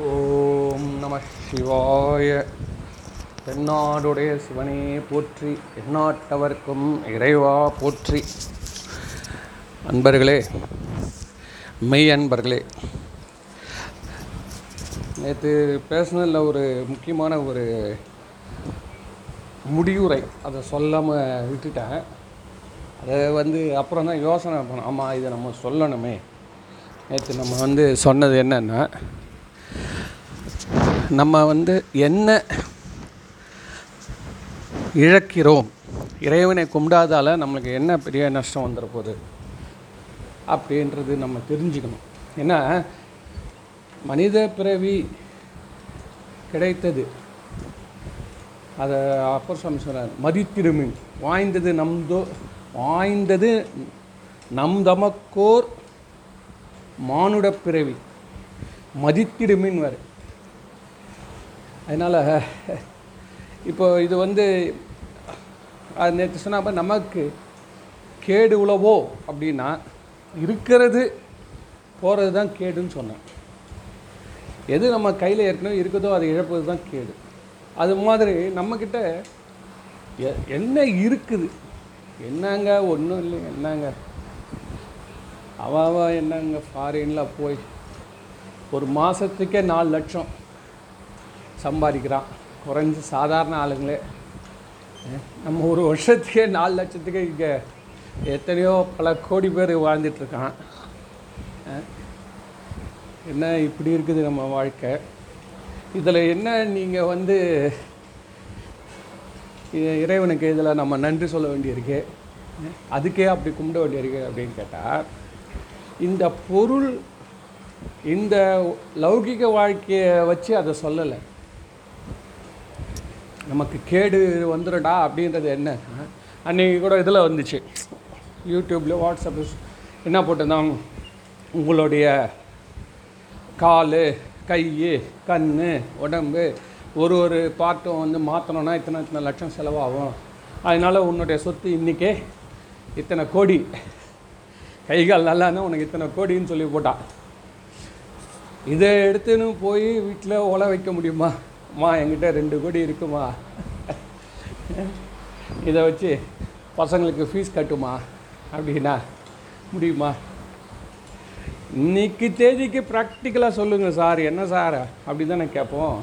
ஓம் நம சிவாய. தென்னாடுடைய சிவனே போற்றி எந்நாட்டவர்க்கும் இறைவா போற்றி. அன்பர்களே மெய் அன்பர்களே நேற்று பேசினதில் ஒரு முக்கியமான ஒரு முடிவுரை அதை சொல்லாமல் விட்டுட்டேன். அதை வந்து அப்புறம் தான் யோசனை பண்ணோம் ஆமாம் இதை நம்ம சொல்லணுமே. நேற்று நம்ம வந்து சொன்னது என்னென்னா நம்ம வந்து என்ன இழக்கிறோம்? இறைவனை கும்பிடாதால் நம்மளுக்கு என்ன பெரிய நஷ்டம் வந்துட போகுது? அப்படின்றது நம்ம தெரிஞ்சுக்கணும். ஏன்னா மனித பிறவி கிடைத்தது. அதை அப்பர் சுவாமி சொன்னார் மதித்திருமின் வாய்ந்தது நம்தோ வாய்ந்தது நம் தமக்கோர் மானுட பிறவி. மதித்திடுமின் வரை அதனால் இப்போ இது வந்து அது நேற்று சொன்னால் நமக்கு கேடு உழவோ அப்படின்னா இருக்கிறது போகிறது தான் கேடுன்னு சொன்னேன். எது நம்ம கையில் ஏற்கனவே இருக்குதோ அதை இழப்பது தான் கேடு. அது மாதிரி நம்மக்கிட்ட எ- என்ன இருக்குது? என்னங்க ஒன்றும் இல்லை என்னங்க? அவன் என்னங்க ஃபாரினில் போய் ஒரு மாதத்துக்கே நாலு லட்சம். சம்பாதிக்கிறான். குறைஞ்சி சாதாரண ஆளுங்களே. நம்ம ஒரு வருஷத்துக்கே நாலு லட்சத்துக்கு இங்கே எத்தனையோ பல கோடி பேர் வாழ்ந்துட்டுருக்கான். என்ன இப்படி இருக்குது நம்ம வாழ்க்கை? இதில் என்ன நீங்கள் வந்து இறைவனுக்கு இதில் நம்ம நன்றி சொல்ல வேண்டியிருக்கு. அதுக்கே அப்படி கும்பிட வேண்டியிருக்கு அப்படின்னு கேட்டால் இந்த பொருள் இந்த லௌகிக வாழ்க்கையை வச்சு அதை சொல்லலை. நமக்கு கேடு வந்துடும்டா அப்படின்றது என்ன? அன்றைக்கி கூட இதில் வந்துச்சு. யூடியூப்பில் வாட்ஸ்அப்பு என்ன போட்டிருந்தாங்க? உங்களுடைய கால் கை கண் உடம்பு ஒரு ஒரு பார்ட்டும் வந்து மாற்றணும்னா இத்தனை இத்தனை லட்சம் செலவாகும். அதனால் உன்னுடைய சொத்து இன்றைக்கே இத்தனை கோடி. கைகால் நல்லா உனக்கு இத்தனை கோடின்னு சொல்லி போட்டான் இதை எடுத்துன்னு போய் வீட்டில் ஓலை வைக்க முடியுமா? அம்மா என்கிட்ட ரெண்டு கோடி இருக்குமா? இதை வச்சு பசங்களுக்கு ஃபீஸ் கட்டுமா? அப்படின்னா முடியுமா? இன்னைக்கு தேதிக்கு ப்ராக்டிக்கலாக சொல்லுங்கள் சார். என்ன சார்? அப்படி தானே கேட்போம்.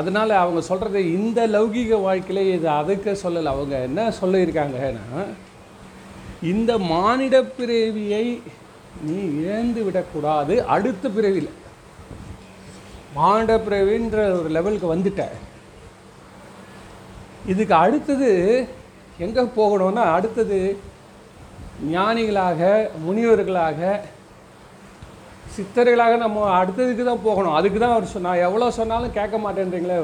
அதனால் அவங்க சொல்கிறது இந்த லௌகீக வாழ்க்கையில் இது அதுக்கு சொல்லலை. அவங்க என்ன சொல்லியிருக்காங்கன்னா இந்த மானிட பிறவியை நீ இழந்து விடக்கூடாது. அடுத்த பிறவியில். மானிட பிறவின்ற ஒரு லெவலுக்கு வந்துட்டேன் இதுக்கு அடுத்தது எங்கே போகணும்னா அடுத்தது ஞானிகளாக முனிவர்களாக சித்தர்களாக நம்ம அடுத்ததுக்கு தான் போகணும். அதுக்கு தான் அவர் சொன்னார். எவ்வளோ சொன்னாலும் கேட்க மாட்டேன்றீங்களே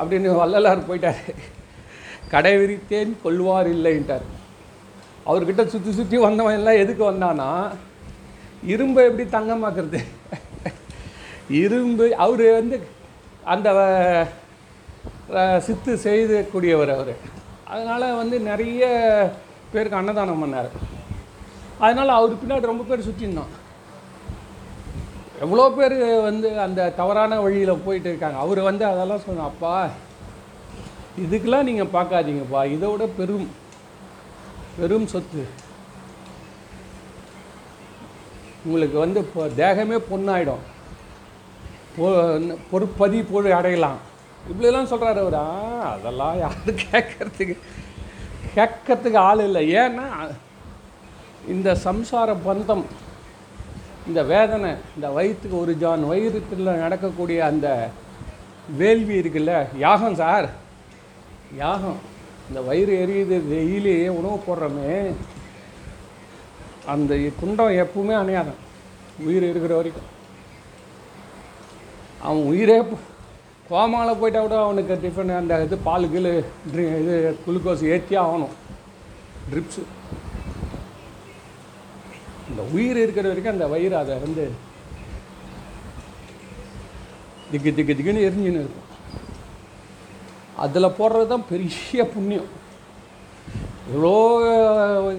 அப்படின்னு வள்ளலார் போயிட்டார். கடை விரித்தேன் கொள்வார் இல்லைன்ட்டார். அவர்கிட்ட சுற்றி சுற்றி வந்தவன் எல்லாம் எதுக்கு வந்தானா இரும்பை எப்படி தங்கமாக்குறது இரும்பு அவர் வந்து அந்த சித்து செய்தக்கூடியவர் அவர். அதனால் வந்து நிறைய பேருக்கு அன்னதானம் பண்ணார். அதனால் அவர் பின்னாடி ரொம்ப பேர் சுற்றிருந்தோம் எவ்வளோ பேர் வந்து அந்த தவறான வழியில் போயிட்டு இருக்காங்க. அவர் வந்து அதெல்லாம் சொன்ன அப்பா இதுக்கெலாம் நீங்கள் பார்க்காதீங்கப்பா. இதை விட பெரும் பெரும் சொத்து. உங்களுக்கு வந்து இப்போ தேகமே பொண்ணாயிடும். பொறுப்பதி பொருள் அடையலாம். இப்படிலாம் சொல்கிறாரு அவர். அதெல்லாம் யாரும் கேட்கறதுக்கு கேட்கறதுக்கு ஆள் இல்லை. ஏன்னா இந்த சம்சார பந்தம் இந்த வேதனை இந்த வயிற்றுக்கு ஒரு ஜான் வயிறுத்தில் நடக்கக்கூடிய அந்த வேள்வி இருக்குல்ல யாகம் சார்? யாகம். இந்த வயிறு எரியுது டெய்லி உணவு போடுறோமே. அந்த குண்டம் எப்பவுமே அணையாதான் உயிர் இருக்கிற வரைக்கும். அவன் உயிரே கோமாவில் போயிட்டா கூட அவனுக்கு டிஃபன் அந்த இது பால் கீழு ட்ரி இது குளுக்கோஸ் ஏற்றியே ஆகணும். ட்ரிப்ஸு இந்த உயிர் இருக்கிற வரைக்கும் அந்த வயிறு அதை வந்து திக்கு திக்கு திக்குன்னு எரிஞ்சுன்னு இருக்கும். அதில் போடுறது தான் பெரிய புண்ணியம். இவ்வளோ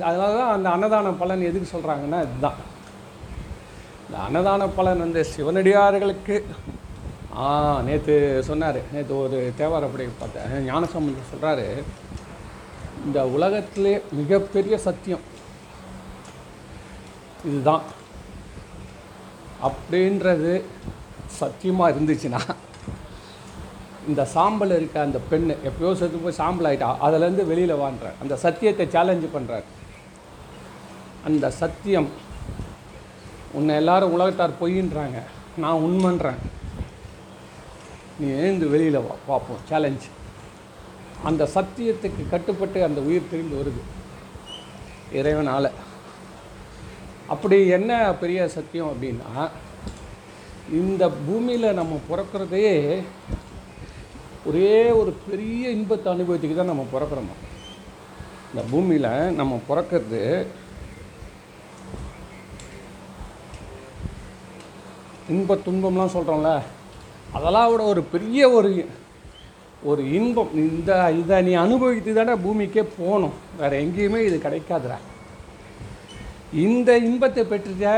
அதனால தான் அந்த அன்னதான பலன் எதுக்கு சொல்கிறாங்கன்னா இதுதான். இந்த அன்னதான பலன் வந்து சிவனடியார்களுக்கு ஆ நேற்று சொன்னார். நேற்று ஒரு தேவார அப்படி பார்த்தேன். ஞானசம்பந்தர் சொல்கிறாரு இந்த உலகத்திலே மிகப்பெரிய சத்தியம் இதுதான். அப்படின்றது சத்தியமாக இருந்துச்சுன்னா இந்த சாம்பல் இருக்க அந்த பெண் எப்பயோ செத்து போய் சாம்பல் ஆகிட்டா அதுலேருந்து வெளியில் வாங்குறார் அந்த சத்தியத்தை சேலஞ்சு பண்ணுறார் அந்த சத்தியம் உன்னை எல்லாரும் உலகத்தார் பொய்ன்றாங்க நான் உண்மைன்றேன். நீ எழுந்து வெளியில் வா பார்ப்போம் சேலஞ்ச் அந்த சத்தியத்துக்கு கட்டுப்பட்டு அந்த உயிர் திரும்பி வருது. இறைவனால். அப்படி என்ன பெரிய சத்தியம் அப்படின்னா இந்த பூமியில் நம்ம பிறக்கிறதே ஒரே ஒரு பெரிய இன்பத்தை அனுபவத்துக்கு தான் நம்ம பிறக்கிறோமா? இந்த பூமியில் நம்ம பிறக்கிறது இன்ப துன்பம்லாம் சொல்கிறோம்ல அதெல்லாம் விட ஒரு பெரிய ஒரு ஒரு இன்பம். இந்த இதை நீ அனுபவித்து தானே பூமிக்கே போகணும். வேறு எங்கேயுமே இது கிடைக்காதுடா. இந்த இன்பத்தை பெற்றுட்ட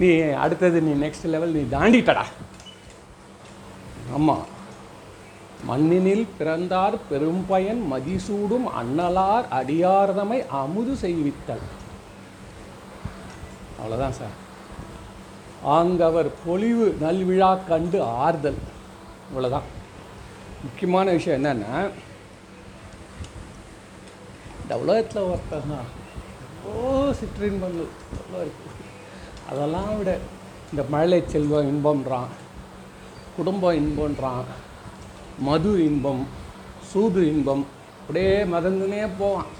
நீ அடுத்தது நீ நெக்ஸ்ட் லெவல் நீ தாண்டிட்டடா. ஆமாம் மண்ணினில் பிறந்தார் பெரும்பயன் மதிசூடும் அன்னலார் அடியார்தமை அமுது செய்வித்தல். அவ்வளோதான் சார். ஆங்கவர் பொலிவு நல்விழா கண்டு ஆறுதல். இவ்வளோதான் முக்கியமான விஷயம் என்னென்னா இந்த உலகத்தில் ஒருத்தங்க ஓ சிற்றின்பங்கள் எவ்வளோ இருக்குது அதெல்லாம் விட இந்த மழலை செல்வம் இன்பம்ன்றான் குடும்பம் இன்பம்ன்றான் மது இன்பம் சூது இன்பம் அப்படியே மறந்துனே போவான்.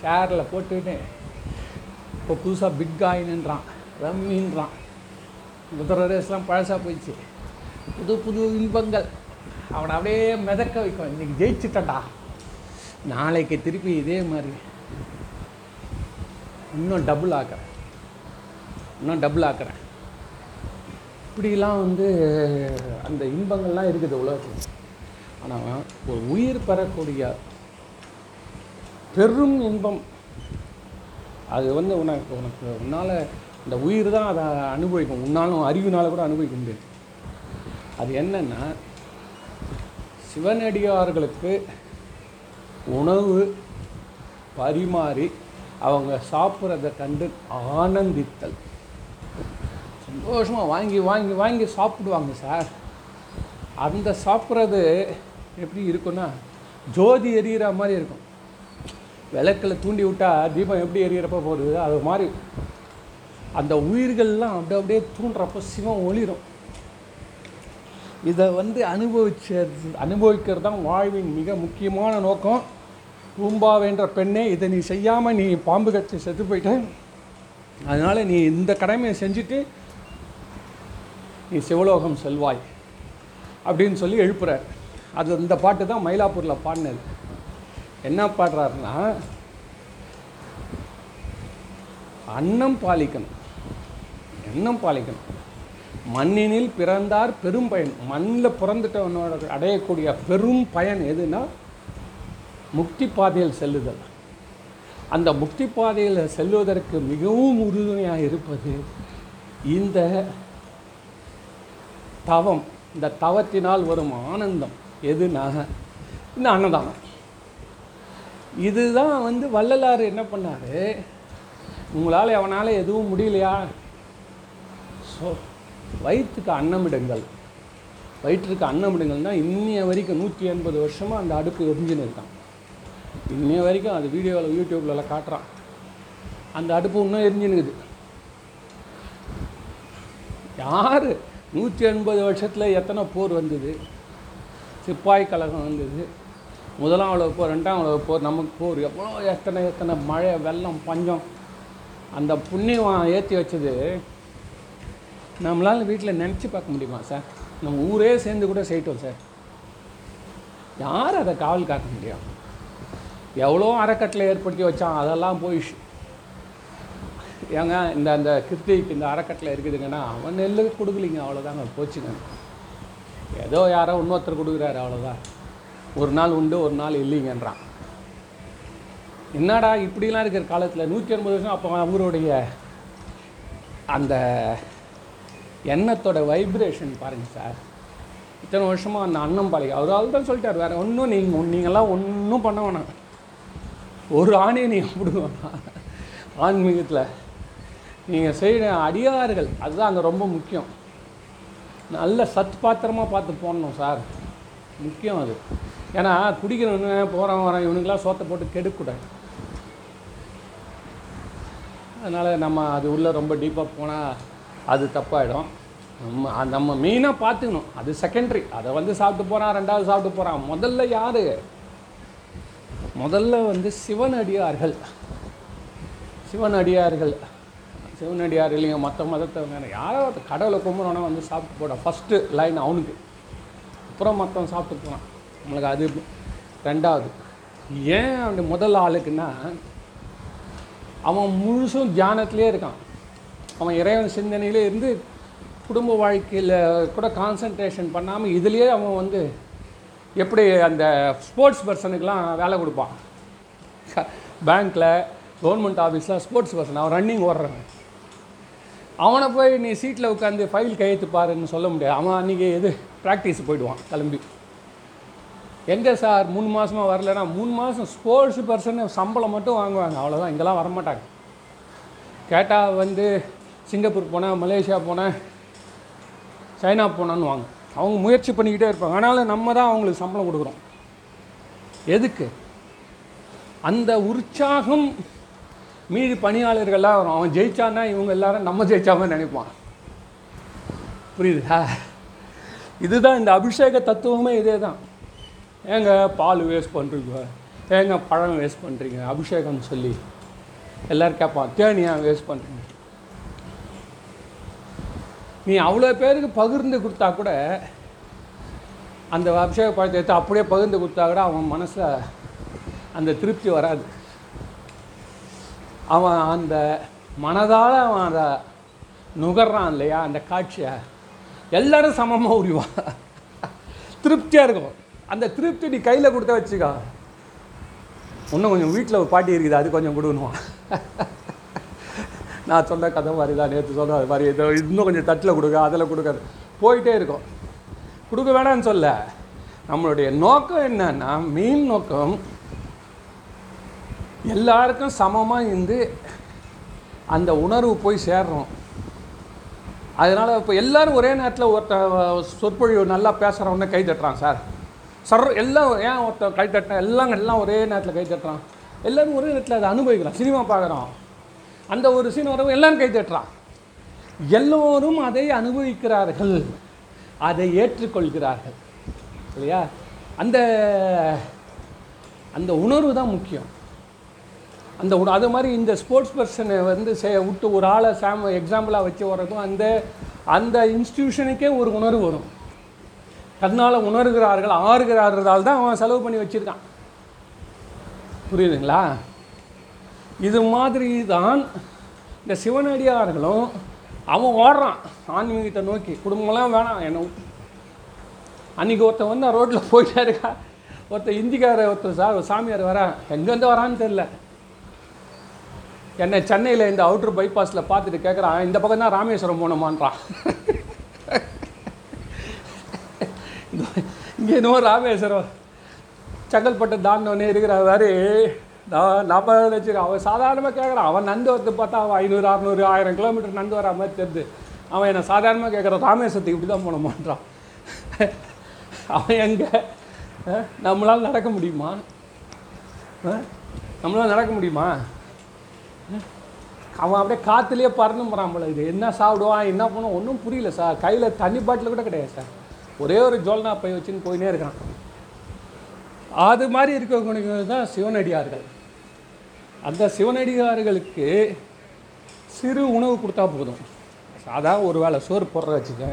ஷேரில் போட்டுக்கிட்டு இப்போ புதுசாக பிக் காயின்ன்றான் ரம்மின்றான். குதிரை ரேஸ்லாம் பழசாக போயிடுச்சு. புது புது இன்பங்கள். அவனை அப்படியே மிதக்க வைக்கும். இன்றைக்கி ஜெயிச்சுட்டடா நாளைக்கு திருப்பி இதே மாதிரி இன்னும் டபுள் ஆக்குறேன். இன்னும் டபுள் ஆக்குறேன். இப்படிலாம் வந்து அந்த இன்பங்கள்லாம் இருக்குது உலகத்தில். ஆனால் ஒரு உயிர் பெறக்கூடிய பெரும் இன்பம். அது வந்து உனக்கு உனக்கு உன்னால் இந்த உயிர் தான் அதை அனுபவிக்கும். உன்னாலும் அறிவினால் கூட அனுபவிக்க முடியாது. அது என்னென்னா சிவனடியார்களுக்கு உணவு பரிமாறி அவங்க சாப்பிட்றத கண்டு ஆனந்தித்தல். சந்தோஷமாக வாங்கி வாங்கி வாங்கி சாப்பிடுவாங்க சார். அந்த சாப்பிட்றது எப்படி இருக்குன்னா ஜோதி எரியிற மாதிரி இருக்கும். விளக்கில் தூண்டி விட்டால் தீபம் எப்படி எரியறப்ப போகுது? அது மாதிரி அந்த உயிர்கள்லாம் அப்படியே அப்படியே தூண்டுறப்போ சிவம் ஒளிரும். இதை வந்து அனுபவிச்சது அனுபவிக்கிறது தான் வாழ்வின் மிக முக்கியமான நோக்கம். பூம்பாவேன்ற பெண்ணே இதை நீ செய்யாமல் நீ பாம்பு கட்சி செத்து போயிட்ட. அதனால் நீ இந்த கடமையை செஞ்சுட்டு நீ சிவலோகம் செல்வாய் அப்படின்னு சொல்லி எழுப்புறார். அது இந்த பாட்டு தான் மயிலாப்பூரில் பாடினது. என்ன பாடுறாருன்னா அன்னம் பாலிக்கணும். எண்ணம் பாலிக்கணும். மண்ணினில் பிறந்தார் பெரும் பயன் மண்ணில் பிறந்துட்டவனோட அடையக்கூடிய பெரும் பயன் எதுனா முக்தி பாதையில் செல்லுதல். அந்த முக்தி பாதையில் செல்வதற்கு மிகவும் உறுதுணையாக இருப்பது இந்த தவம். இந்த தவத்தினால் வரும் ஆனந்தம். எதுனா இந்த அன்னதானம். இதுதான் வந்து வள்ளலார் என்ன பண்ணார்? உங்களால் எவனால் எதுவும் முடியலையா? ஸோ வயிற்றுக்கு அன்னமிடுங்கள். வயிற்றுக்கு அன்னமிடுங்கள்னா இன்னைய வரைக்கும் நூற்றி எண்பது வருஷமாக அந்த அடுப்பு எரிஞ்சுன்னு இருக்கான். இன்னைய வரைக்கும் அது வீடியோவில் யூடியூப்லலாம் காட்டுறான். அந்த அடுப்பு இன்னும் எரிஞ்சுனுக்குது யார்? நூற்றி எண்பது வருஷத்தில் எத்தனை போர் வந்தது? சிப்பாய் கழகம் வந்தது. முதலாம் உலக போர் ரெண்டாம் உலக போர் நமக்கு போர். எவ்வளோ எத்தனை எத்தனை மழை வெள்ளம் பஞ்சம். அந்த புண்ணியம் ஏற்றி வச்சது நம்மளால் வீட்டில் நினச்சி பார்க்க முடியுமா சார்? நம்ம ஊரே சேர்ந்து கூட செய்யிட்டோம் சார். யார் அதை காவல் காக்க முடியும்? எவ்வளோ அறக்கட்டளை ஏற்படுத்தி வச்சான் அதெல்லாம் போய் ஏங்க இந்த அந்த கிருத்திக்கு இந்த அறக்கட்டளை இருக்குதுங்கன்னா அவன் நெல்லு கொடுக்கலிங்க அவ்வளோதாங்க போச்சுங்க. ஏதோ யாரோ இன்னொருத்தர் கொடுக்குறாரு அவ்வளோதான் ஒரு நாள் உண்டு ஒரு நாள் இல்லைங்கன்றான். என்னடா இப்படிலாம் இருக்கிற காலத்தில் நூற்றி எண்பது வருஷம் அப்போ அவருடைய அந்த எண்ணத்தோட வைப்ரேஷன் பாருங்கள் சார். இத்தனை வருஷமாக அந்த அண்ணன் பாளைய அவரால் தான் சொல்லிட்டார் வேறு ஒன்றும் நீங்கள் நீங்களாம் ஒன்றும் பண்ண வேணாம். ஒரு ஆணையை நீங்கள் அப்படிங்க ஆன்மீகத்தில். நீங்கள் செய்கிற அடியார்கள் அதுதான் அங்கே ரொம்ப முக்கியம். நல்ல சத் பாத்திரமாக பார்த்து போடணும் சார். முக்கியம் அது. ஏன்னா குடிக்கிறவனு போகிறவன் வரேன் இவனுக்கெல்லாம் சோத்தை போட்டு கெடுக்கூடாது. அதனால் நம்ம அது உள்ளே ரொம்ப டீப்பாக போனால் அது தப்பாயிடும். நம்ம நம்ம மெயினாக பார்த்துக்கணும். அது செகண்டரி அதை வந்து சாப்பிட்டு போகிறான் ரெண்டாவது சாப்பிட்டு போகிறான் முதல்ல யார்? முதல்ல வந்து சிவனடியார்கள். சிவனடியார்கள். சிவனடியார் இல்லைங்க மற்ற மதத்தவங்க யாரோ கடவுளை கும்பிட்றோன்னா வந்து சாப்பிட்டு போட ஃபஸ்ட்டு லைன் அவனுக்கு. அப்புறம் மற்றவன் சாப்பிட்டு போகிறான் நம்மளுக்கு அது ரெண்டாவது. ஏன் அந்த முதல் ஆளுக்குன்னா அவன் முழுசும் தியானத்துலேயே இருக்கான். அவன் இறைவன் சிந்தனையிலே இருந்து குடும்ப வாழ்க்கையில் கூட கான்சன்ட்ரேஷன் பண்ணாமல் இதுலேயே அவன் வந்து எப்படி அந்த ஸ்போர்ட்ஸ் பர்சனுக்கெலாம் வேலை கொடுப்பான். பேங்க்கில் கவர்மெண்ட் ஆஃபீஸில் ஸ்போர்ட்ஸ் பர்சன் அவன் ரன்னிங் ஓடுறவன். அவனை போய் நீ சீட்டில் உட்காந்து ஃபைல் கையெழுத்து பாருன்னு சொல்ல முடியாது. அவன் அன்றைக்கி இது ப்ராக்டிஸ் போயிடுவான் கிளம்பி. எங்கே சார் மூணு மாதமாக வரலன்னா மூணு மாதம் ஸ்போர்ட்ஸ் பர்சன் சம்பளம் மட்டும் வாங்குவாங்க. அவ்வளோதான் இங்கெல்லாம் வரமாட்டாங்க. கேட்டால் வந்து சிங்கப்பூர் போனேன் மலேசியா போனேன் சைனா போனான்னு வாங்க. அவங்க முயற்சி பண்ணிக்கிட்டே இருப்பாங்க. ஆனாலும் நம்ம தான் அவங்களுக்கு சம்பளம் கொடுக்குறோம். எதுக்கு? அந்த உற்சாகம் மீதி பணியாளர்கள்லாம் வரும். அவன் ஜெயிச்சான்னா இவங்க எல்லாரும் நம்ம ஜெயிச்சாம நினைப்பான். புரியுதா? இதுதான் இந்த அபிஷேக தத்துவமே இதே தான். ஏங்க பால் வேஸ்ட் பண்ணுறீங்க ஏங்க பழம் வேஸ்ட் பண்ணுறீங்க அபிஷேகம்னு சொல்லி. எல்லோரும் கேட்பான் தேனியா வேஸ்ட் பண்ணுறீங்க நீ அவ்வளோ பேருக்கு பகிர்ந்து கொடுத்தா கூட அந்த அபிஷேக பழத்தை எடுத்து அப்படியே பகிர்ந்து கொடுத்தா கூட அவன் மனசில் அந்த திருப்தி வராது. அவன் அந்த மனதால் அவன் அதை நுகர்றான் இல்லையா? அந்த காட்சியை. எல்லாரும் சமமாக உரிவான் திருப்தியாக இருக்கும். அந்த திருப்தி நீ கையில் கொடுத்த வச்சுக்கோ. இன்னும் கொஞ்சம் வீட்டில் ஒரு பாட்டி இருக்குது அது கொஞ்சம் கொடுக்கணுவான் நான் சொன்ன கதை மாதிரி தான் நேற்று சொன்ன அது மாதிரி இதோ இன்னும் கொஞ்சம் தட்டில் கொடுக்க அதில் கொடுக்காது போயிட்டே இருக்கும். கொடுக்க வேணான்னு சொல்ல. நம்மளுடைய நோக்கம் என்னன்னா மெயின் நோக்கம் எல்லாருக்கும் சமமாக இருந்து அந்த உணர்வு போய் சேர்றோம். அதனால் இப்போ எல்லோரும் ஒரே நேரத்தில் ஒருத்த சொற்பொழிவு நல்லா பேசுகிறவனே கை தட்டுறான் சார். சர் எல்லாம் ஏன் ஒருத்தன் கை தட்டினா எல்லாம் எல்லாம் ஒரே நேரத்தில் கை தட்டுறான். எல்லோரும் ஒரே நேரத்தில் அதை அனுபவிக்கிறான் சினிமா பார்க்குறோம் அந்த ஒரு சீன் வரவும் எல்லாரும் கை தட்டுறான் எல்லோரும் அதை அனுபவிக்கிறார்கள். அதை ஏற்றுக்கொள்கிறார்கள். இல்லையா? அந்த அந்த உணர்வு தான் முக்கியம். அந்த உண அது மாதிரி இந்த ஸ்போர்ட்ஸ் பர்சனை வந்து சே விட்டு ஒரு ஆளை சாம் எக்ஸாம்பிளாக வச்சு வர்றதும் அந்த அந்த இன்ஸ்டியூஷனுக்கே ஒரு உணர்வு வரும். கண்ணால் உணர்கிறார்கள் ஆறுகிறார்கள் தான் அவன் செலவு பண்ணி வச்சுருக்கான். புரியுதுங்களா? இது மாதிரி தான் இந்த சிவனடியார்களும் அவன் ஓடுறான். ஆன்மீகத்தை நோக்கி. குடும்பம்லாம் வேணாம் என்ன அன்றைக்கி ஒருத்தன் வந்து ரோட்டில் போயிட்டே இருக்கா. ஒருத்தர் இந்திக்கார ஒருத்தர் சார் சாமியார் வரேன் எங்கேருந்து வரான்னு தெரில என்னை சென்னையில் இந்த அவுட்ரு பைபாஸில் பார்த்துட்டு கேட்குறான் இந்த பக்கம் தான் ராமேஸ்வரம் போனோமான்றான் இங்கே என்னமோ ராமேஸ்வரம். செங்கல்பட்டு தாண்டவனே இருக்கிற மாதிரி நான் நம்ம நினச்சிருக்கேன் அவன் சாதாரணமாக கேட்குறான் அவன் நந்து வரது பார்த்தா அவன் ஐநூறு அறநூறு ஆயிரம் கிலோமீட்டர் நந்து வரா மாதிரி தெரியுது. அவன் என்னை சாதாரணமாக கேட்குறான் ராமேஸ்வரத்துக்கு இப்படி தான் போகணுமான்றான். அவன் எங்கே? நம்மளால் நடக்க முடியுமா? நம்மளால் நடக்க முடியுமா? அவன் அப்படியே காற்றுலேயே பறந்து போகிறான் போல இது. என்ன சாப்பிடுவான் என்ன பண்ணுவான் ஒன்றும் புரியல சார். கையில் தண்ணி பாட்டில் கூட கிடையாது சார். ஒரே ஒரு ஜோல்னா பை வச்சுன்னு போயினே இருக்கான். அது மாதிரி இருக்கக்கூடிய தான் சிவனடியார்கள். அந்த சிவனடியார்களுக்கு சிறு உணவு கொடுத்தா போதும். சாதா ஒரு வேளை சோறு போடுற வச்சுக்க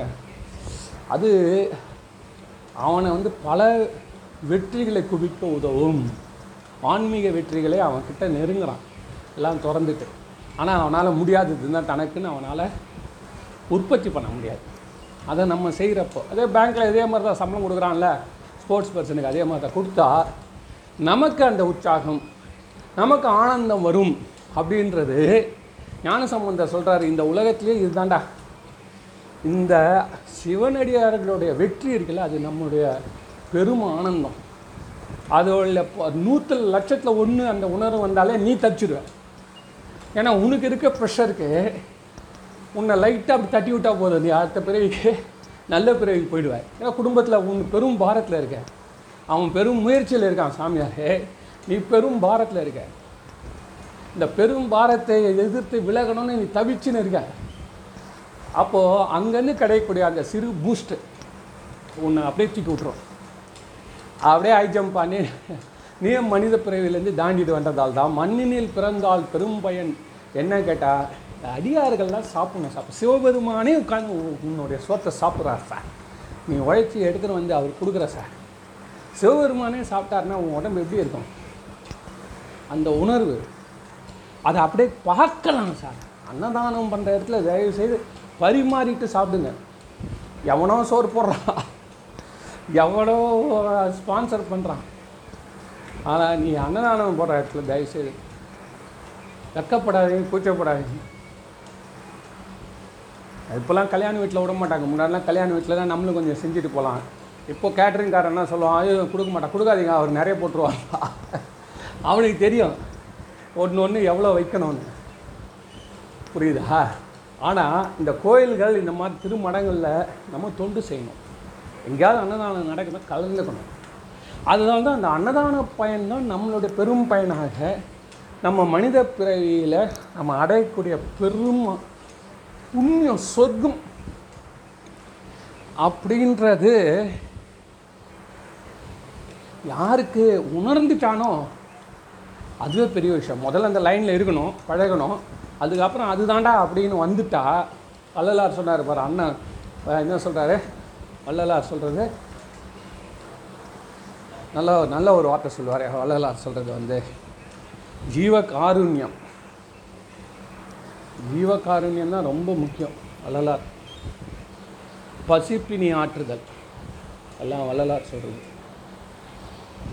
அது அவனை வந்து பல வெற்றிகளை குவிக்க உதவும். ஆன்மீக வெற்றிகளை அவன்கிட்ட நெருங்குறான். எல்லாம் திறந்துட்டு. ஆனால் அவனால் முடியாததுன்னா தனக்குன்னு அவனால் உற்பத்தி பண்ண முடியாது. அதை நம்ம செய்கிறப்போ அதே பேங்க்கில் இதே மாதிரி தான் சம்பளம் கொடுக்குறான்ல ஸ்போர்ட்ஸ் பர்சனுக்கு அதே மாதிரி தான் கொடுத்தா நமக்கு அந்த உற்சாகம் நமக்கு ஆனந்தம் வரும் அப்படின்றது ஞானசம்பந்தர் சொல்கிறாரு இந்த உலகத்திலே இதுதான்டா. இந்த சிவனடியார்களுடைய வெற்றி இருக்குல்ல அது நம்முடைய பெரும் ஆனந்தம். அதோட நூற்று லட்சத்தில் ஒன்று அந்த உணர்வு வந்தாலே நீ தச்சிடுவ ஏன்னா உனக்கு இருக்க ப்ரெஷருக்கு உன்னை லைட்டாக அப்படி தட்டி விட்டா போதும். நீ அடுத்த பிறவிக்கு நல்ல பிறவிக்கு போயிடுவேன் ஏன்னா குடும்பத்தில் உன் பெரும் பாரத்தில் இருக்க. அவன் பெரும் முயற்சியில் இருக்கான் சாமியார். நீ பெரும் பாரத்தில் இருக்க. இந்த பெரும் பாரத்தை எதிர்த்து விலகணும்னு நீ தவிச்சுன்னு இருக்க. அப்போது அங்கேருந்து கிடைக்கக்கூடிய அந்த சிறு பூஸ்ட்டு உன்னை அப்படியே தூக்கி விட்ரும் அப்படியே ஹை ஜம்ப் பண்ணி நீ மனித பிறவிலேருந்து தாண்டிட்டு வந்ததால் தான் மண்ணினில் பிறந்தால் பெரும் பயன். என்ன கேட்டால் அடியார்கள்லாம் சாப்பிடணும் சாப்பிட சிவபெருமானே உட்காந்து உ- உன்னுடைய சோத்தை சாப்பிட்றார் சார் நீ உழைச்சி எடுத்துகிட்டு வந்து அவர் கொடுக்குற சார் சிவபெருமானே சாப்பிட்டாருன்னா உன் உடம்பு எப்படி இருக்கும்? அந்த உணர்வு அதை அப்படியே பார்க்கலாம் சார். அன்னதானம் பண்ணுற இடத்துல தயவு செய்து பரிமாறிட்டு சாப்பிடுங்க. எவனோ சோறு போடுறான். எவனோ ஸ்பான்சர் பண்ணுறான் ஆனால் நீ அன்னதானம் போடுற இடத்துல தயவு செய்து வெக்கப்படாதீங்க கூச்சப்படாதீங்க. இப்போலாம் கல்யாண வீட்டில் விட மாட்டாங்க. முன்னாடிலாம் கல்யாண வீட்டில் தான் நம்மளும் கொஞ்சம் செஞ்சுட்டு போகலாம். இப்போ கேட்ரிங்காரன் என்ன சொல்லுவான்? ஐயோ கொடுக்க மாட்டான். கொடுக்காதீங்க அவர் நிறைய போட்டுருவாங்க அவனுக்கு தெரியும். ஒன்று ஒன்று எவ்வளோ வைக்கணும்னு. புரியுதா? ஆனால் இந்த கோயில்கள் இந்த மாதிரி திருமடங்களில் நம்ம தொண்டு செய்யணும். எங்கேயாவது அன்னதானம் நடக்கணும் கலந்துக்கணும். அதனால தான் அந்த அன்னதான பயன் தான் நம்மளுடைய பெரும் பயனாக நம்ம மனித பிறவியில் நம்ம அடையக்கூடிய பெரும் புண்ணியம் சொர்க்கம் அப்படின்றது யாருக்கு உணர்ந்துட்டானோ அதுவே பெரிய விஷயம். முதல்ல அந்த லைனில் இருக்கணும் பழகணும். அதுக்கப்புறம் அதுதான்டா அப்படின்னு வந்துட்டா வள்ளலார் சொன்னார் பாரு அண்ணன் என்ன சொல்கிறாரு வள்ளலார் சொல்கிறது நல்ல நல்ல ஒரு வார்த்தை சொல்லுவார். வள்ளலார் சொல்கிறது வந்து ஜீவகாருண்யம். ஜீவகாருண்யம் தான் ரொம்ப முக்கியம் வள்ளலார். பசிப்பினி ஆற்றுதல். எல்லாம் வள்ளலார் சொல்கிறது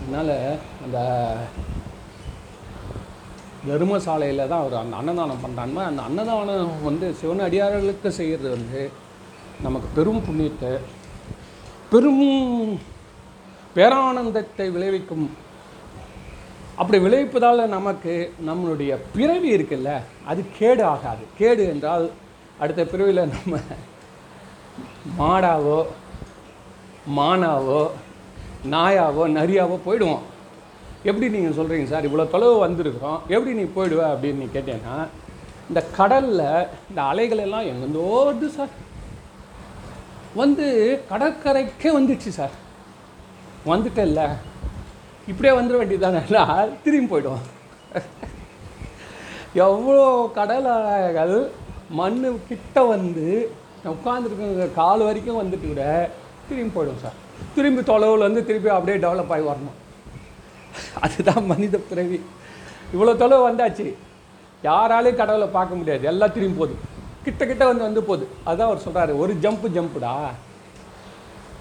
அதனால் அந்த தர்மசாலையில் தான் அவர் அந்த அன்னதானம் பண்ணுறாங்க அந்த அன்னதானம் வந்து சிவன் அடியார்களுக்கு செய்கிறது வந்து நமக்கு பெரும் புண்ணியத்தை பெரும் பேரானந்தத்தை விளைவிக்கும். அப்படி விளைவிப்பதால் நமக்கு நம்மளுடைய பிறவி இருக்குல்ல அது கேடு ஆகாது. கேடு என்றால் அடுத்த பிறவியில் நம்ம மாடாவோ மானாவோ நாயாவோ நரியாவோ போயிடுவோம். எப்படி நீங்கள் சொல்கிறீங்க சார்? இவ்வளோ தொலைவு வந்திருக்கிறோம். எப்படி நீ போயிடுவ அப்படின்னு நீ கேட்டேன்னா இந்த கடலில் இந்த அலைகள் எல்லாம் எங்கேருந்தோ வருது சார். வந்து கடற்கரைக்கே வந்துடுச்சு சார். வந்துட்டல்ல இப்படியே வந்துட வேண்டியதானே திரும்பி போயிடும் எவ்வளோ கடல் அலைகள் மண்ணு கிட்ட வந்து உட்காந்துருக்குங்க கால் வரைக்கும் வந்துட்டு கூட திரும்பி போயிடும் சார். திரும்பி தொலைவில் வந்து திருப்பி அப்படியே டெவலப் ஆகி வரணும். அதுதான் மனித பிறவி. இவ்வளோ தொலைவு வந்தாச்சு. யாராலையும் கடவுளை பார்க்க முடியாது. எல்லாம் திரும்பி போகுது கிட்ட கிட்ட வந்து வந்து போகுது அதான் அவர் சொல்கிறாரு ஒரு ஜம்ப்பு ஜம்ப்புடா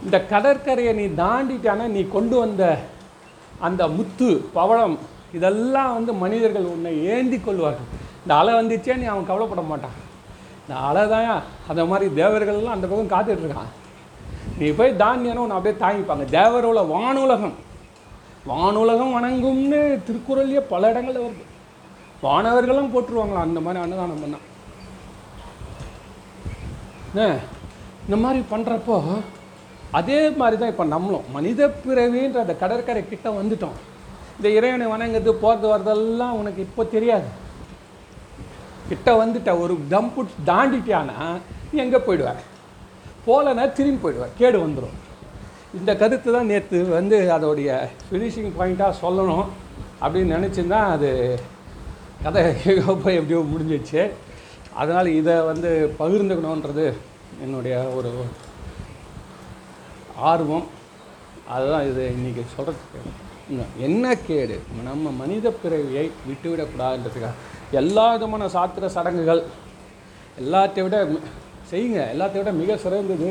இந்த கடற்கரையை நீ தாண்டிட்டானா நீ கொண்டு வந்த அந்த முத்து பவளம் இதெல்லாம் வந்து மனிதர்கள் உன்னை ஏந்தி கொள்வார்கள். இந்த அலை வந்துச்சே நீ அவன் கவலைப்பட மாட்டான். இந்த அலை தான் அந்த மாதிரி தேவர்கள்லாம் அந்த பக்கம் காத்துட்ருக்கான் நீ போய் தாண்டியனா உன்னை அப்படியே தாங்கிப்பாங்க. தேவரோட வானுலகம். வானுலகம் வணங்கும்னு திருக்குறள்லேயே பல இடங்களில் வருது. வானவர்களும் போட்டுருவாங்களாம் அந்த மாதிரி அன்னதானம் பண்ணால் இந்த மாதிரி பண்ணுறப்போ அதே மாதிரி தான் இப்போ நம்மளும். மனித பிறவின்ற அந்த கடற்கரை கிட்ட வந்துட்டோம். இந்த இறைவனை வணங்குறது போகிறது வரதெல்லாம் உனக்கு இப்போ தெரியாது. கிட்ட வந்துட்ட ஒரு டம்பு தாண்டிட்டியானா நீ எங்கே போயிடுவ? போகலன்னா திரும்பி போயிடுவ. கேடு வந்துடும் இந்த கருத்து தான் நேற்று வந்து அதோடைய ஃபினிஷிங் பாயிண்ட்டாக சொல்லணும் அப்படின்னு நினச்சிருந்தா அது கதை போய் எப்படியோ முடிஞ்சிச்சு அதனால் இதை வந்து பகிர்ந்துக்கணுன்றது என்னுடைய ஒரு ஆர்வம். அதுதான் இது இன்றைக்கி சொல்கிறதுக்கு என்ன கேடு? நம்ம மனித பிறவியை விட்டுவிடக்கூடாதுன்றதுக்காக எல்லா விதமான சாத்திர சடங்குகள் எல்லாத்தையும் விட செய்யுங்க. எல்லாத்தையும் விட மிக சிறந்தது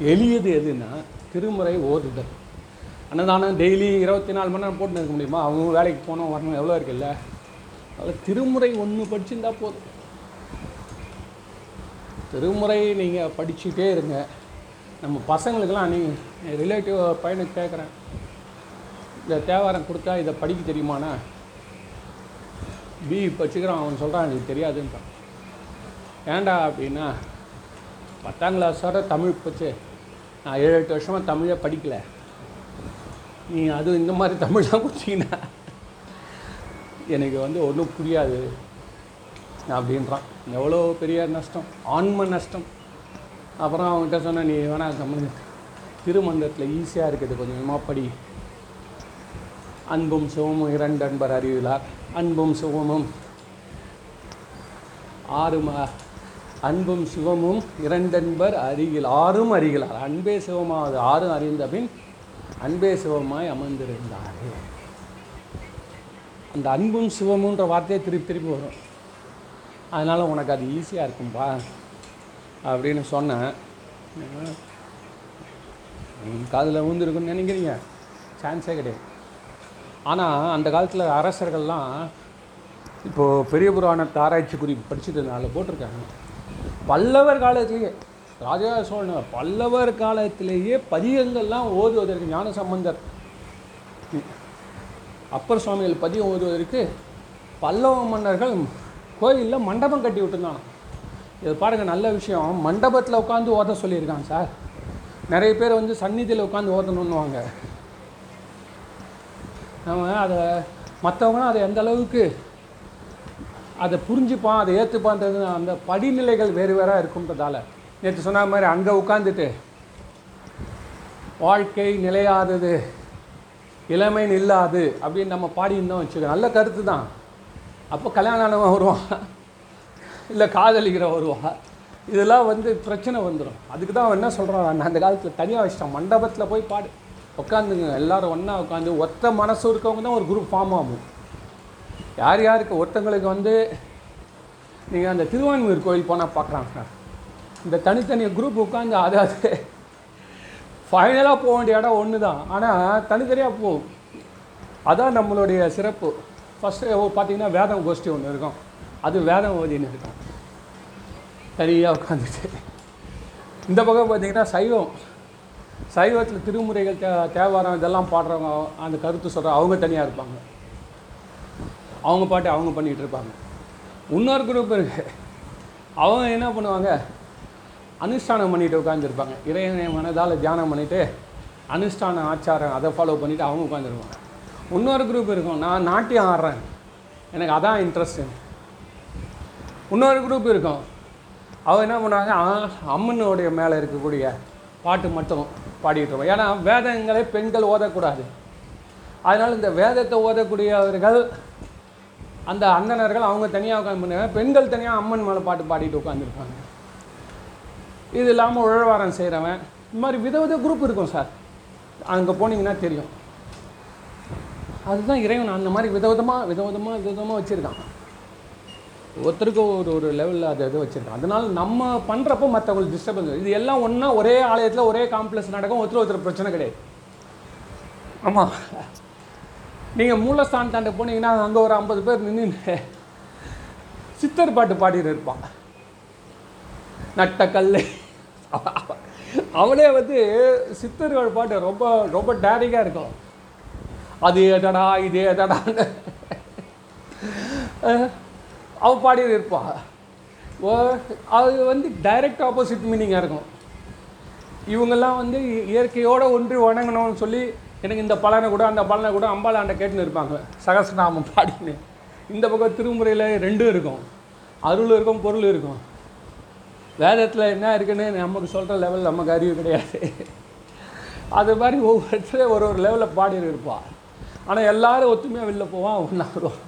எளியது எதுன்னா திருமுறை ஓதுதல். அன்னதானம் டெய்லி இருபத்தி நாலு மணி நேரம் போட்டுன்னு இருக்க முடியுமா? அவங்க வேலைக்கு போனோம் வரணும் எவ்வளோ இருக்குல்ல? அதில் திருமுறை ஒன்று படிச்சிருந்தா போதும். திருமுறை நீங்கள் படிச்சுட்டே இருங்க. நம்ம பசங்களுக்கெல்லாம் நீ ரிலேட்டிவ் பையனுக்கு கேட்குறேன். இந்த தேவாரம் கொடுத்தா இதை படிக்க தெரியுமாண்ணா? பி படிச்சுக்கிறான் அவன் சொல்கிறான் எனக்கு தெரியாதுன்றான். ஏன்டா அப்படின்னா பத்தாம் கிளாஸ் வர தமிழ் போச்சு. நான் ஏழு எட்டு வருஷமாக தமிழை படிக்கலை. நீ அது இந்த மாதிரி தமிழாக கொடுத்தீங்கன்னா எனக்கு வந்து ஒன்றும் புரியாது அப்படின்றான். எவ்வளோ பெரிய நஷ்டம் ஆன்ம நஷ்டம். அப்புறம் அவன்கிட்ட சொன்ன நீ வேணால் கம்மனு திருமந்தத்தில் ஈஸியாக இருக்குது கொஞ்சம் கொஞ்சமாக படி. அன்பும் சிவமும் இரண்டு அன்பர் அறிவிலார். அன்பும் சிவமும் ஆறு ம அன்பும் சிவமும் இரண்டன்பர் அருகில் ஆறும் அருகிலார். அன்பே சிவமாவது ஆறும் அறிந்த பின் அன்பே சிவமாய் அமர்ந்திருந்தார். அந்த அன்பும் சிவமுன்ற வார்த்தையை திருப்பி திருப்பி வரும். அதனால் உனக்கு அது ஈஸியாக இருக்கும்பா அப்படின்னு சொன்னேன். காதில் ஊந்துருக்குன்னு நினைக்கிறீங்க? சான்ஸே கிடையாது. ஆனால் அந்த காலத்தில் அரசர்கள்லாம் இப்போது பெரிய புராணத்தை ஆராய்ச்சி குறிப்பு படிச்சுட்டதுனால போட்டிருக்காங்க. பல்லவர் காலத்திலேயே ராஜா சோழன் பல்லவர் காலத்திலேயே பதிகங்கள்லாம் ஓதுவதற்கு ஞான சம்பந்தர். அப்பர் சுவாமிகள் பதியம் ஓதுவதற்கு பல்லவ மன்னர்கள் கோயிலில் மண்டபம் கட்டி விட்டுருந்தாங்க. இது பாருங்கள் நல்ல விஷயம். மண்டபத்தில் உட்காந்து ஓத சொல்லியிருக்காங்க சார். நிறைய பேர் வந்து சந்நிதியில் உட்காந்து ஓதணுன்னுவாங்க. நம்ம அதை மற்றவங்க அதை எந்த அளவுக்கு அதை புரிஞ்சுப்பான் அதை ஏற்றுப்பான்றது அந்த படிநிலைகள் வேறு வேறாக இருக்குன்றதால. நேற்று சொன்ன மாதிரி அங்கே உட்காந்துட்டு வாழ்க்கை நிலையாதது இளமை நில்லாது அப்படின்னு நம்ம பாடியிருந்தோம் வச்சுக்கோ நல்ல கருத்து தான் அப்போ கல்யாணம் ஆனவன் வருவான். இல்லை காதலிக்கிற வருவான். இதெல்லாம் வந்து பிரச்சனை வந்துடும் அதுக்கு தான் என்ன சொல்கிறான் அந்த காலத்தில் தனியாக வச்சிட்டான். மண்டபத்தில் போய் பாடு. உட்காந்துங்க எல்லாரும் ஒன்றா உட்காந்து ஒத்த மனசு இருக்கவங்க தான் ஒரு குரூப் ஃபார்ம் ஆகும். யார் யாருக்கு ஒருத்தங்களுக்கு வந்து நீங்கள் அந்த திருவான்மூர் கோயில் போனால் பார்க்குறாங்க சார் இந்த தனித்தனி குரூப் உட்காந்து அது அது ஃபைனலாக போக வேண்டிய இடம் ஒன்று தான் ஆனால் தனித்தனியாக போகும். அதான் நம்மளுடைய சிறப்பு. ஃபஸ்ட்டு பார்த்தீங்கன்னா வேதம் கோஷ்டி ஒன்று இருக்கும். அது வேதம் ஓதின்னு இருக்கும். தனியாக உட்காந்துட்டு இந்த பக்கம் பார்த்தீங்கன்னா சைவம். சைவத்தில் திருமுறைகள் தே தேவாரம் இதெல்லாம் பாடுறவங்க அந்த கருத்து சொல்கிற அவங்க தனியாக இருப்பாங்க. அவங்க பாட்டு அவங்க பண்ணிகிட்டு இருப்பாங்க. இன்னொரு குரூப் இருக்குது அவங்க என்ன பண்ணுவாங்க? அனுஷ்டானம் பண்ணிட்டு உட்காந்துருப்பாங்க இறைவனை மனதால் தியானம் பண்ணிவிட்டு அனுஷ்டான ஆச்சாரம் அதை ஃபாலோ பண்ணிவிட்டு அவங்க உட்காந்துருப்பாங்க இன்னொரு குரூப் இருக்கும். நான் நாட்டியம் ஆடுறேன். எனக்கு அதான் இன்ட்ரெஸ்ட்டு இன்னொரு குரூப் இருக்கும். அவள் என்ன பண்ணுவாங்க? அம்மனுடைய மேலே இருக்கக்கூடிய பாட்டு மட்டும் பாடிட்டு இருப்போம் ஏன்னா வேதங்களை பெண்கள் ஓதக்கூடாது. அதனால் இந்த வேதத்தை ஓதக்கூடியவர்கள் அந்த அந்தனர்கள் அவங்க தனியாக உட்காந்து பண்ணுவாங்க. பெண்கள் தனியாக அம்மன் மேலே பாட்டு பாடிட்டு உட்காந்துருப்பாங்க இது இல்லாமல் உழவாரம் செய்கிறவன் இந்த மாதிரி விதவித குரூப் இருக்கும் சார். அங்கே போனீங்கன்னா தெரியும். அதுதான் இறைவன் அந்த மாதிரி விதவிதமாக விதவிதமாக விதவிதமாக வச்சுருக்கான். ஒருத்தருக்கு ஒரு ஒரு லெவலில் அது இது வச்சுருக்கான். அதனால் நம்ம பண்ணுறப்போ மற்றவங்களுக்கு டிஸ்டர்பன்ஸ் இது எல்லாம் ஒன்றா ஒரே ஆலயத்தில் ஒரே காம்ப்ளெக்ஸ் நடக்கும். ஒருத்தர் ஒருத்தர் பிரச்சனை கிடையாது. ஆமாம் நீங்கள் மூலஸ்தானத்தாண்ட போனீங்கன்னா அங்கே ஒரு ஐம்பது பேர் நின்று சித்தர் பாட்டு பாடிட்டு இருப்பான். நட்டக்கல் அவளே வந்து சித்தர்கள் பாட்டு ரொம்ப ரொம்ப டேரிங்காக இருக்கும். அது எதடா இது எதடான்னு. அவ பாடிட்டு இருப்பா ஓ அது வந்து டைரக்ட் ஆப்போசிட் மீனிங்காக இருக்கும். இவங்கெல்லாம் வந்து இயற்கையோடு ஒன்றி வணங்கணும்னு சொல்லி எனக்கு இந்த பலனை கூட அந்த பலனை கூட அம்பாளாண்ட கேட்டுன்னு இருப்பாங்க. சகசநாமம் பாடின்னு. இந்த பக்கம் திருமுறையில் ரெண்டும் இருக்கும். அருள் இருக்கும் பொருள் இருக்கும். வேதத்தில் என்ன இருக்குன்னு நமக்கு சொல்கிற லெவல் நமக்கு அறிவு கிடையாது. அது மாதிரி ஒவ்வொருத்தரும் ஒரு ஒரு லெவலில் பாடிட்டு இருப்பாள் ஆனால் எல்லோரும் ஒத்துமையாக வெளில போவான் ஒன்றா வருவான்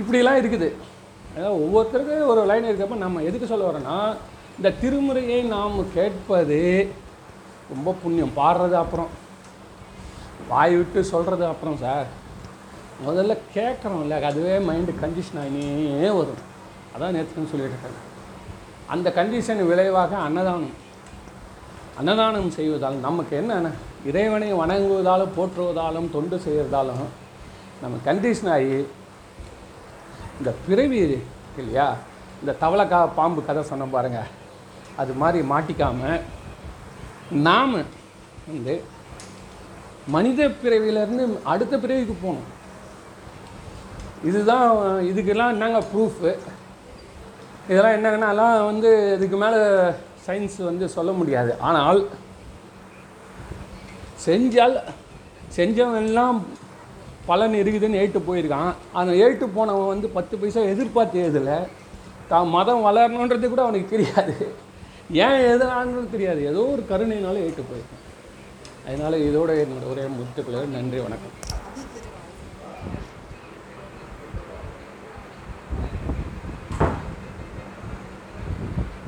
இப்படிலாம் இருக்குது. அதாவது ஒவ்வொருத்தருக்கும் ஒரு லைன் இருக்கப்போ நம்ம எதுக்கு சொல்ல வரோன்னா இந்த திருமுறையை நாம் கேட்பது ரொம்ப புண்ணியம். பாடுறது அப்புறம். வாய் விட்டு சொல்கிறது அப்புறம் சார். முதல்ல கேட்குறோம்ல அதுவே மைண்டு கண்டிஷன் ஆகினே வரும். அதான் நேற்றுன்னு சொல்லிட்டு இருக்காங்க. அந்த கண்டிஷன் விளைவாக அன்னதானம். அன்னதானம் செய்வதால் நமக்கு என்னென்ன? இறைவனை வணங்குவதாலும் போற்றுவதாலும் தொண்டு செய்கிறதாலும் நம்ம கண்டிஷன் ஆகி இந்த பிறவி இல்லையா? இந்த தவளைக்கா பாம்பு கதை சொன்ன பாருங்கள் அது மாதிரி மாட்டிக்காமல் நாம் வந்து மனித பிறவியிலேருந்து அடுத்த பிறவிக்கு போகணும். இதுதான் இதுக்கெல்லாம் என்னங்க ப்ரூஃபு இதெல்லாம் என்னங்கன்னாலாம் வந்து இதுக்கு மேலே சயின்ஸ் வந்து சொல்ல முடியாது. ஆனால் செஞ்சால் செஞ்சவன் எல்லாம் பலன் இருக்குதுன்னு ஏட்டு போயிருக்கான். அந்த ஏட்டு போனவன் வந்து பத்து பைசா எதிர்பார்த்து எழுதலை தான் மதம் வளரணுன்றது கூட அவனுக்கு தெரியாது. ஏன் எதுனான்னு தெரியாது. ஏதோ ஒரு கருணையினாலும் ஏட்டு போயிருக்கான். அதனால் இதோட என்னோட ஒரே முத்துக்களை நன்றி வணக்கம்.